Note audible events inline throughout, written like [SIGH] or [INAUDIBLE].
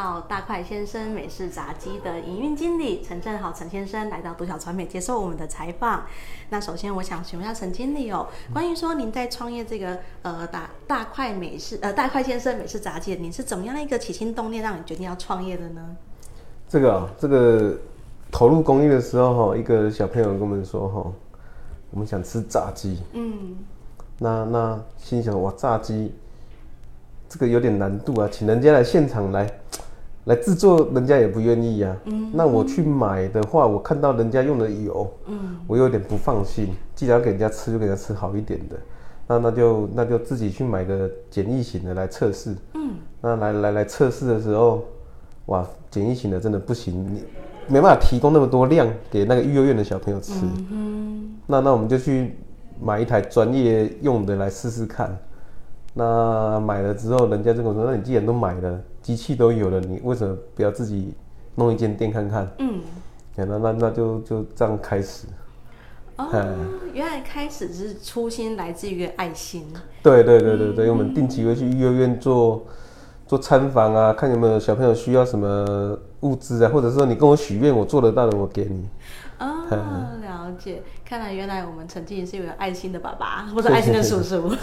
到大块先生美式炸鸡的营运经理陈正豪陈先生来到独角传媒接受我们的采访。那首先我想请问一下陈经理哦，关于说您在创业这个呃大大块美式呃大块先生美式炸鸡，您是怎么样的一个起心动念让你决定要创业的呢？这个啊，这个投入公益的时候哈，一个小朋友跟我们说哈，我们想吃炸鸡，嗯，那那心想哇，炸鸡这个有点难度啊，请人家来现场来来制作，人家也不愿意呀、嗯，那我去买的话，我看到人家用的油，嗯，我有点不放心。既然要给人家吃，就给人家吃好一点的。那那就那就自己去买个简易型的来测试。嗯，那来来来测试的时候，哇，简易型的真的不行，你没办法提供那么多量给那个育幼院的小朋友吃。嗯，那那我们就去买一台专业用的来试试看。那买了之后，人家就跟我说：“那你既然都买了，机器都有了，你为什么不要自己弄一间店看看？”嗯，那那那就就这样开始。哦，原来开始是初心来自于爱心。对对对对对，我们定期会去幼儿园做做参访啊，看有没有小朋友需要什么物资啊，或者说你跟我许愿，我做得到的我给你。哦，[LAUGHS] 了解。看来原来我们曾经是有个爱心的爸爸，或者爱心的叔叔。[LAUGHS]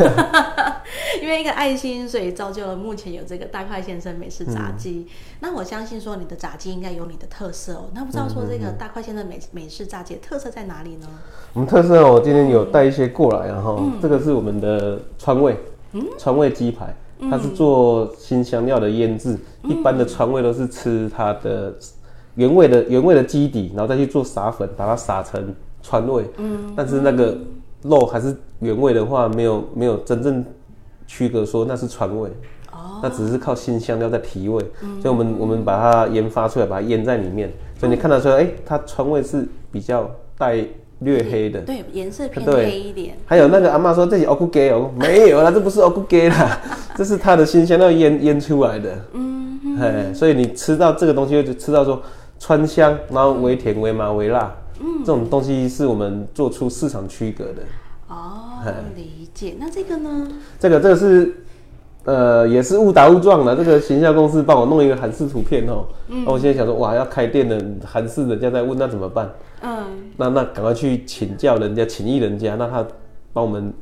[LAUGHS] 因为一个爱心，所以造就了目前有这个大块先生美式炸鸡。那我相信说你的炸鸡应该有你的特色哦。那不知道说这个大块先生美美式炸鸡的特色在哪里呢？我们特色哦，我今天有带一些过来，然后这个是我们的川味，川味鸡排，它是做新香料的腌制。一般的川味都是吃它的原味的原味的基底，然后再去做撒粉，把它撒成川味。嗯，但是那个肉还是原味的话，没有没有真正区隔说那是川味。哦，那只是靠新香料在提味，所以我们我们把它研发出来，把它腌在里面，所以你看得出来，哎、它川味是比较带略黑的。对，颜色偏对黑一点。还有那个阿妈说这是 o k u g 哦，没有啦，这不是 o k u g 啦，[LAUGHS] 这是它的新香料腌腌出来的。嗯，哎，所以你吃到这个东西就吃到说川香，然后微甜、微麻、微辣，嗯，这种东西是我们做出市场区隔的。哦，理解。那这个呢？这个这个是呃也是误打误撞的，这个形象公司帮我弄一个韩式图片哦，那、我现在想说哇要开店的韩式人家在问那怎么办？嗯，那那赶快去请教人家，请益人家，那他帮我们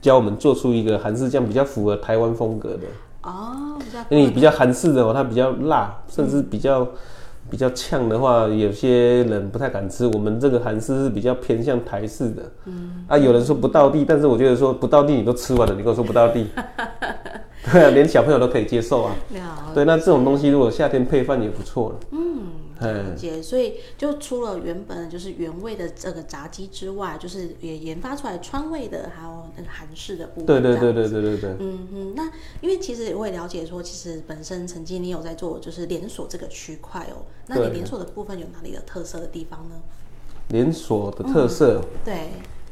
教我们做出一个韩式酱比较符合台湾风格的，哦，比较因为比较韩式的哦，它比较辣，甚至比较比较呛的话，有些人不太敢吃。我们这个韩式是比较偏向台式的，嗯，啊，有人说不到地，但是我觉得说不到地你都吃完了，你跟我说不到地，[LAUGHS] 对啊，连小朋友都可以接受啊。了对，那这种东西如果夏天配饭也不错了。嗯，解。所以就除了原本就是原味的这个炸鸡之外，就是也研发出来川味的，还有那个韩式的部分。对对对。对对对对。嗯嗯，那因为其实我也了解说，其实本身曾经你有在做就是连锁这个区块哦，那你连锁的部分有哪里有特色的地方呢？连锁的特色。对，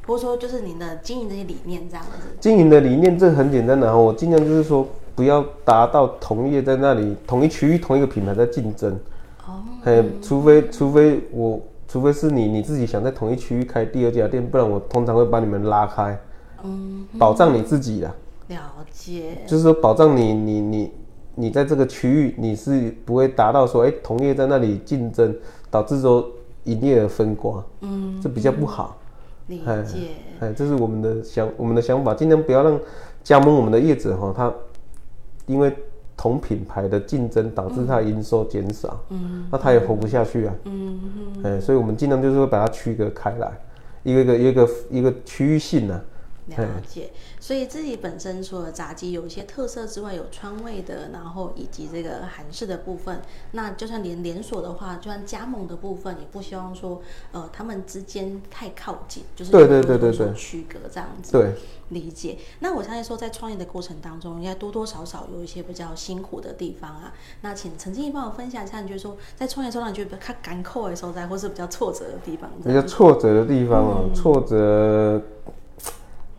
或者说就是您的经营这些理念这样子。经营的理念这很简单的、啊，我尽量就是说不要达到同业在那里同一区域同一个品牌在竞争。哦，嘿，除非除非我，除非是你你自己想在同一区域开第二家店，不然我通常会把你们拉开，嗯，保障你自己啦，了解。就是说保障你你你你在这个区域你是不会达到说，哎、同业在那里竞争，导致说营业额分瓜，嗯，这比较不好。理哎解。哎，这是我们的想我们的想法，尽量不要让加盟我们的业者哈，他因为同品牌的竞争导致它营收减少，嗯，那它也活不下去啊，嗯。哎，所以我们尽量就是会把它区隔开来，一个一个一个一个区域性啊，了解，所以自己本身除了炸鸡有一些特色之外，有川味的，然后以及这个韩式的部分。那就算连连锁的话，就算加盟的部分，也不希望说呃他们之间太靠近，就是对对对对对区隔这样子。对，理解。那我相信说，在创业的过程当中，应该多多少少有一些比较辛苦的地方啊。那请陈经理帮我分享一下，你觉得说在创业中，让你觉得比较赶扣的时候在，或是比较挫折的地方？比较挫折的地方哦，挫折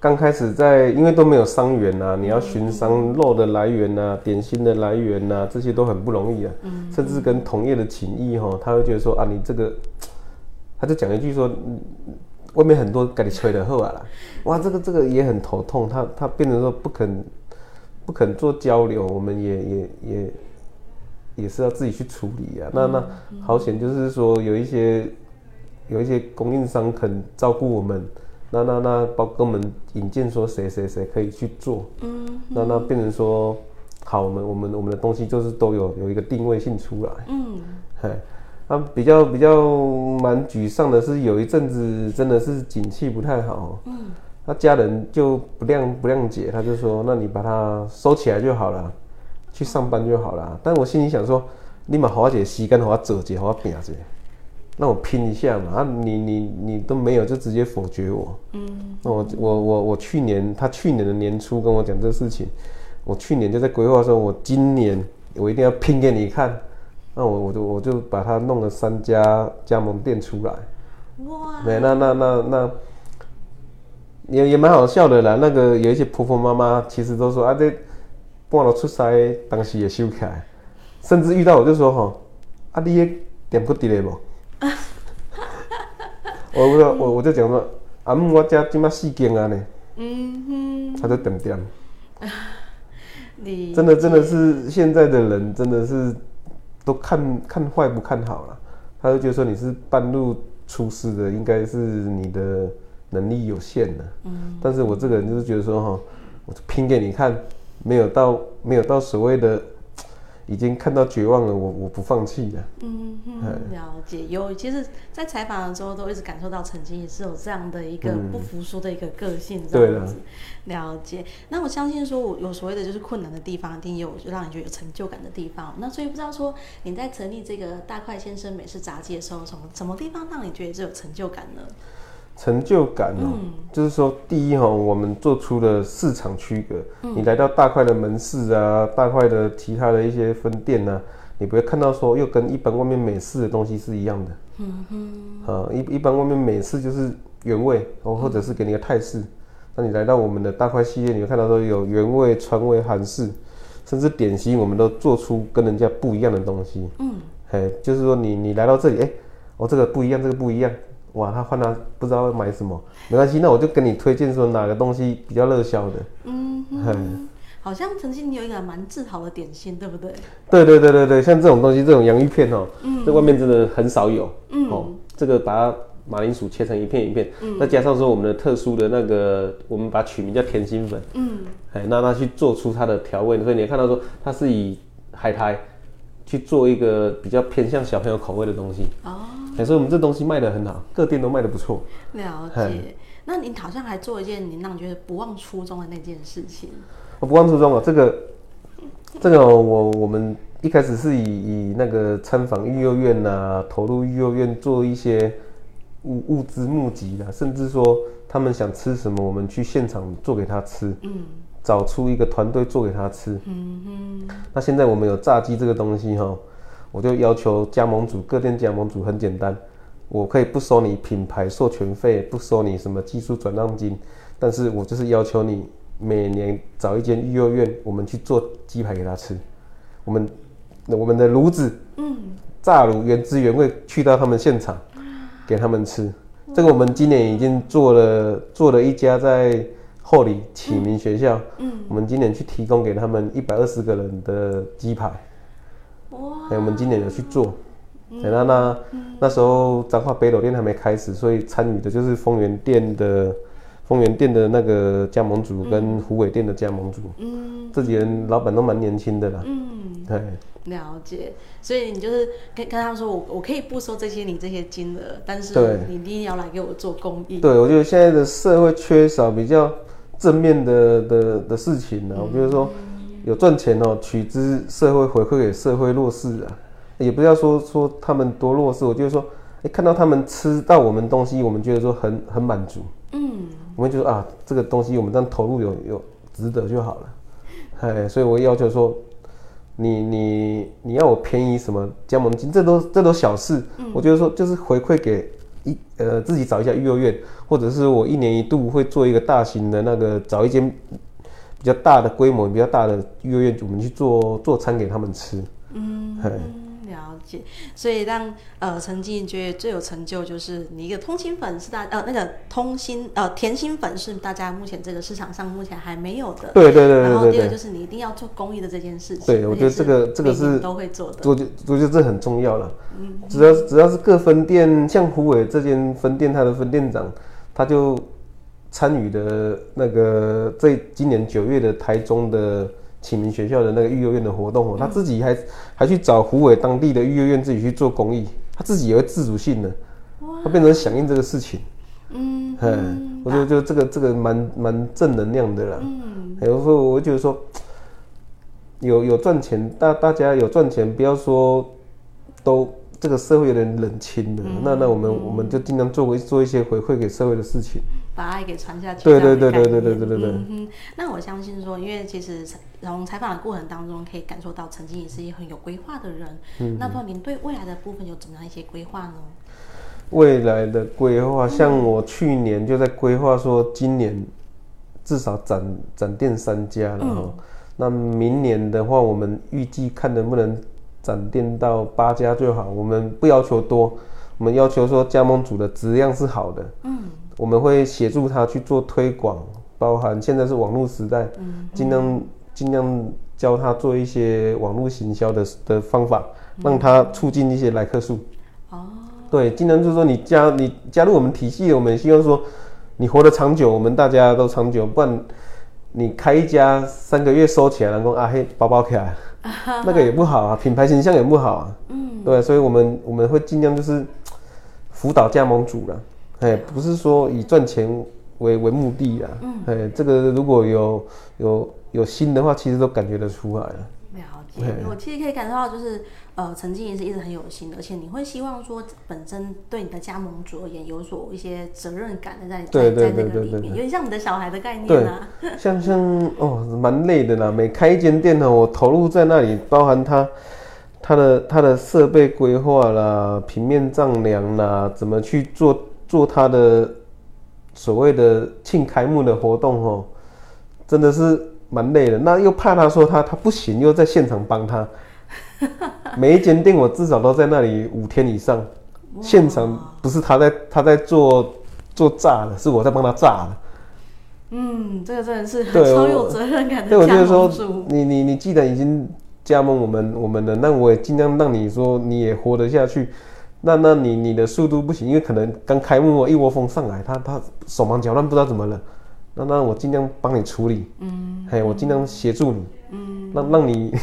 刚开始在，因为都没有伤员呐，你要寻商肉的来源呐、点心的来源呐，这些都很不容易啊。甚至跟同业的情谊哈，他会觉得说啊，你这个，他就讲一句说，嗯外面很多给你吹的后啊啦，哇，这个这个也很头痛，他他变成说不肯不肯做交流，我们也也也也是要自己去处理啊。那那好险，就是说有一些有一些供应商肯照顾我们，那那那包括我们引荐说谁谁谁可以去做，嗯，那那变成说好，我们我们我们的东西就是都有有一个定位性出来，嗯，嘿，那比较比较蛮沮丧的是，有一阵子真的是景气不太好，嗯，他家人就不谅不谅解，他就说，那你把它收起来就好了，去上班就好了。但我心里想说，你把华姐吸干，好走姐，好拼姐，让我拼一下嘛。啊，你你你都没有，就直接否决我。嗯，那我我我我去年他去年的年初跟我讲这个事情，我去年就在规划说，我今年我一定要拼给你看。那我我就我就把它弄了三家加盟店出来。哇，对，那那那那也也蛮好笑的啦。那个有一些婆婆妈妈其实都说啊，这半路出差，当时也收起来，甚至遇到我就说吼，啊，你的店铺伫咧无？[LAUGHS] 我我就我我就讲说，啊，姆我家即马四间啊呢，嗯哼。他就点点，[LAUGHS] 真的真的是现在的人真的是都看看坏不看好了，他就觉得说你是半路出师的，应该是你的能力有限的。嗯，但是我这个人就是觉得说哈，我就拼给你看，没有到没有到所谓的已经看到绝望了，我我不放弃的。嗯嗯，了解。有，其实，在采访的时候都一直感受到曾经也是有这样的一个不服输的一个个性，这样子。了解。那我相信说，我有所谓的就是困难的地方，一定也有让你觉得有成就感的地方。那所以不知道说你在成立这个大块先生美式炸鸡的时候，什么什么地方让你觉得这有成就感呢？成就感哦、嗯就是说，第一哈、我们做出了市场区隔。你来到大块的门市啊，大块的其他的一些分店呢、你不会看到说又跟一般外面美式的东西是一样的。嗯哼。啊，一一般外面美式就是原味，哦，或者是给你个泰式。那你来到我们的大块系列，你会看到说有原味、川味、韩式，甚至点心，我们都做出跟人家不一样的东西。嗯，哎，就是说你你来到这里，哎、哦，这个不一样，这个不一样，哇，他换他不知道要买什么，没关系，那我就跟你推荐说哪个东西比较热销的。嗯嘿哼，好像曾经你有一个蛮自豪的点心，对不对？对对对对对，像这种东西，这种洋芋片哦，在外面真的很少有。嗯哦，这个把它马铃薯切成一片一片，再加上说我们的特殊的那个，我们把它取名叫甜心粉。嗯，哎，那它去做出它的调味，所以你看到说它是以海苔去做一个比较偏向小朋友口味的东西。哦，哎，所以我们这东西卖的很好，各店都卖的不错。了嘿解。那您好像还做一件您让觉得不忘初衷的那件事情。我不忘初衷啊，这个这个哦我我们一开始是以以那个参访育幼院呐、投入育幼院做一些物物资募集啦，甚至说他们想吃什么，我们去现场做给他吃，嗯找出一个团队做给他吃。嗯哼，那现在我们有炸鸡这个东西哈，我就要求加盟主各店加盟主很简单，我可以不收你品牌授权费，不收你什么技术转让金，但是我就是要求你每年找一间育幼院，我们去做鸡排给他吃，我们我们的炉子嗯，炸炉原汁原味去到他们现场给他们吃。这个我们今年已经做了做了一家在后里启明学校，嗯，我们今年去提供给他们一百二十个人的鸡排，哇，哎，我们今年有去做。哎那那那时候彰化北斗店还没开始，所以参与的就是丰原店的丰原店的那个加盟组跟虎尾店的加盟组，嗯。这几人老板都蛮年轻的啦。嗯，对，了解。所以你就是跟跟他说，我我可以不收这些你这些金额，但是你一定要来给我做公益。对，我觉得现在的社会缺少比较正面的的的事情呢、我觉得说有赚钱哦，取之社会回馈给社会弱势啊，也不要说说他们多弱势，我就是说，哎、看到他们吃到我们东西，我们觉得说很很满足，嗯。我们就说啊，这个东西我们这样投入有有值得就好了，哎，所以我要求说。你你你要我便宜什么加盟金，这都这都小事。我觉得说就是回馈给一呃自己找一家育儿院，或者是我一年一度会做一个大型的那个找一间比较大的规模、比较大的育儿院，我们去做做餐给他们吃。嗯，嘿了解。所以让呃陈静觉得最有成就就是你一个通心粉是大呃那个通心呃甜心粉是大家目前这个市场上目前还没有的。对对对然后第二个就是你一定要做公益的这件事情。对我觉得这个这个是都会做的。我觉我觉得这很重要了。嗯只要只要是各分店，像虎尾这间分店，他的分店长他就参与的那个在今年九月的台中的启明学校的那个育幼院的活动哦，他自己还还去找湖北当地的育幼院自己去做公益，他自己也会自主性的，他变成响应这个事情。嗯嗯，我觉得就这个这个蛮蛮正能量的啦。嗯有时候我会觉得说，有有赚钱，大大家有赚钱，不要说都这个社会有点冷清了。那那我们我们就尽量做做一些回馈给社会的事情。把爱给传下去。对对对对对对对对嗯哼，那我相信说，因为其实从采访的过程当中，可以感受到曾经也是一个很有规划的人。嗯那不知道您对未来的部分有怎么样一些规划呢？未来的规划，像我去年就在规划说，今年至少展展店三家了哈。那明年的话，我们预计看能不能展店到八家最好。我们不要求多，我们要求说加盟主的质量是好的。嗯，我们会协助他去做推广，包含现在是网络时代，尽量尽量教他做一些网络行销的的方法，让他促进一些来客数。哦，对，尽量就是说你加你加入我们体系，我们希望说你活得长久，我们大家都长久，不然你开一家三个月收起来，然后啊嘿包包起来，[LAUGHS] 那个也不好啊，品牌形象也不好啊。嗯，对，所以我们我们会尽量就是辅导加盟主了，哎，不是说以赚钱为为目的啊，哎，这个如果有有有心的话，其实都感觉得出来了。了解。我其实可以感受到，就是呃，陈经理是一直很有心的，而且你会希望说，本身对你的加盟主而言有所一些责任感的在在在那个里面，有点像你的小孩的概对念啊。像像哦，蛮累的啦。每开一间店呢，我投入在那里，包含他他的他的设备规划啦、平面丈量啦，怎么去做做他的所谓的庆开幕的活动哦，真的是蛮累的。那又怕他说他他不行，又在现场帮他。[LAUGHS] 每一间店我至少都在那里五天以上，现场不是他在他在做做炸的，是我在帮他炸的。嗯，这个真的是对超有责任感对，的加我就是说。，你你你既然已经加盟我们我们的，那我也尽量让你说你也活得下去。那那你你的速度不行，因为可能刚开幕一窝蜂上来，他他手忙脚乱，不知道怎么了。那那我尽量帮你处理，嗯，嘿，我尽量协助你，嗯，让让你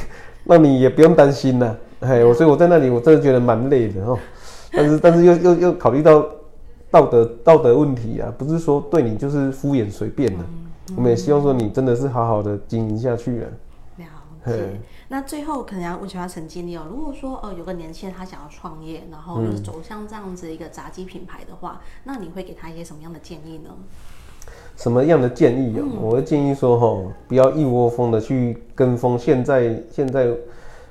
让你也不用担心呐，嘿，我所以我在那里我真的觉得蛮累的哦，但是但是又又又考虑到道德道德问题啊，不是说对你就是敷衍随便的，我们也希望说你真的是好好的经营下去啊。那最后可能要问一下陈经理哦，如果说呃有个年轻人他想要创业，然后就是走向这样子一个炸鸡品牌的话，那你会给他一些什么样的建议呢？什么样的建议哦、我会建议说哈，不要一窝蜂的去跟风现在现在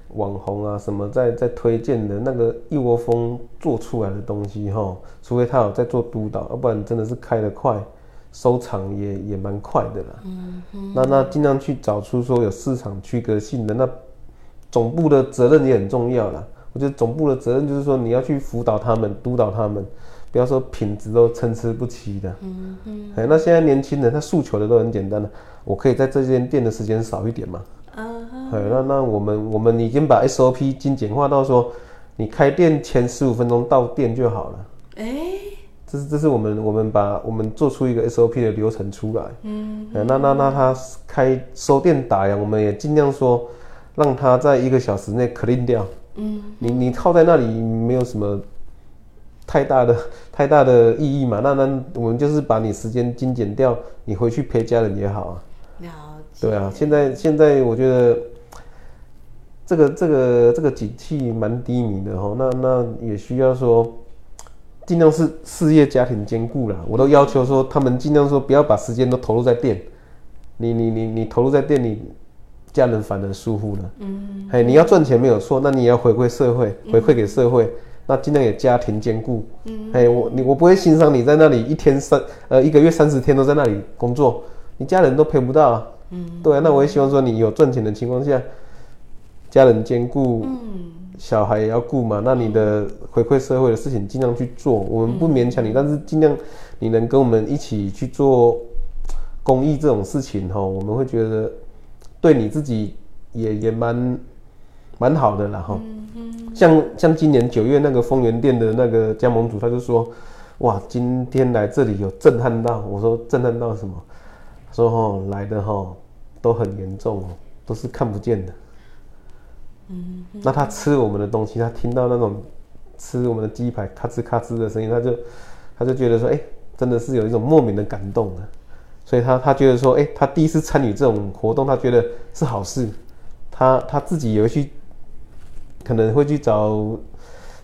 网红啊什么在在推荐的那个一窝蜂做出来的东西哈，除非他有在做督导，要不然真的是开得快，收藏也也蛮快的啦。嗯那那尽量去找出说有市场区隔性的，那总部的责任也很重要啦。我觉得总部的责任就是说你要去辅导他们、督导他们，不要说品质都参差不齐的。嗯嗯。哎，那现在年轻人他诉求的都很简单了，我可以在这间店的时间少一点嘛。嗯哼，哎，那那我们我们已经把 SOP 精简化到说，你开店前十五分钟到店就好了。哎，这是这是我们我们把我们做出一个 SOP 的流程出来。嗯，那那那他开收店打烊，我们也尽量说让他在一个小时内 clean 掉。嗯，你你靠在那里没有什么太大的太大的意义嘛？那那我们就是把你时间精简掉，你回去陪家人也好啊。了解。对啊，现在现在我觉得这个这个这个景气蛮低迷的哈，那那也需要说尽量是事业家庭兼顾啦。我都要求说他们尽量说不要把时间都投入在店，你你你你投入在店里，家人反而疏忽了。嗯，哎，你要赚钱没有错，那你也要回馈社会，回馈给社会。那尽量也家庭兼顾。嗯，哎，我你我不会欣赏你在那里一天三呃一个月三十天都在那里工作，你家人都陪不到。嗯，对啊，那我也希望说你有赚钱的情况下，家人兼顾，嗯，小孩也要顾嘛。那你的回馈社会的事情尽量去做，我们不勉强你，但是尽量你能跟我们一起去做公益这种事情哈，我们会觉得对你自己也也蛮蛮好的啦哈。像像今年九月那个丰源店的那个加盟主，他就说，哇，今天来这里有震撼到。我说震撼到什么？说哈来的哈都很严重哦，都是看不见的。嗯，那他吃我们的东西，他听到那种吃我们的鸡排咔吱咔吱的声音，他就他就觉得说，哎，真的是有一种莫名的感动啊。所以他他觉得说，哎，他第一次参与这种活动，他觉得是好事。他他自己也会去。可能会去找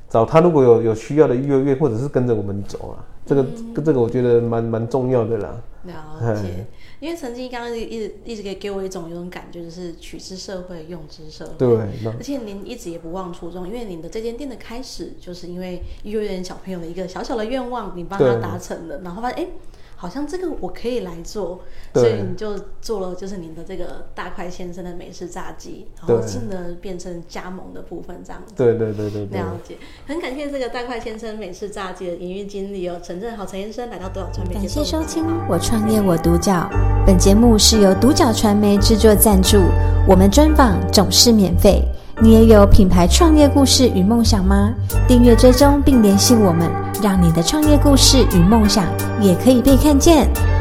找他，如果有有需要的幼儿园，或者是跟着我们走啊，这个这个我觉得蛮蛮重要的啦。了解，因为曾经刚刚一直一直给给我一种有种感觉，就是取之社会，用之社会。对，而且您一直也不忘初衷，因为您的这间店的开始，就是因为幼儿园小朋友的一个小小的愿望，你帮他达成了，然后发现哎。好像这个我可以来做，所以你就做了，就是您的这个大块先生的美式炸鸡，然后进而变成加盟的部分这样子。对对对对，了解。很感谢这个大块先生美式炸鸡的营运经理哦，陈正豪陈先生来到独角传媒。感谢收听我创业我独角，本节目是由独角传媒制作赞助，我们专访总是免费。你也有品牌创业故事与梦想吗？订阅追踪并联系我们，让你的创业故事与梦想也可以被看见。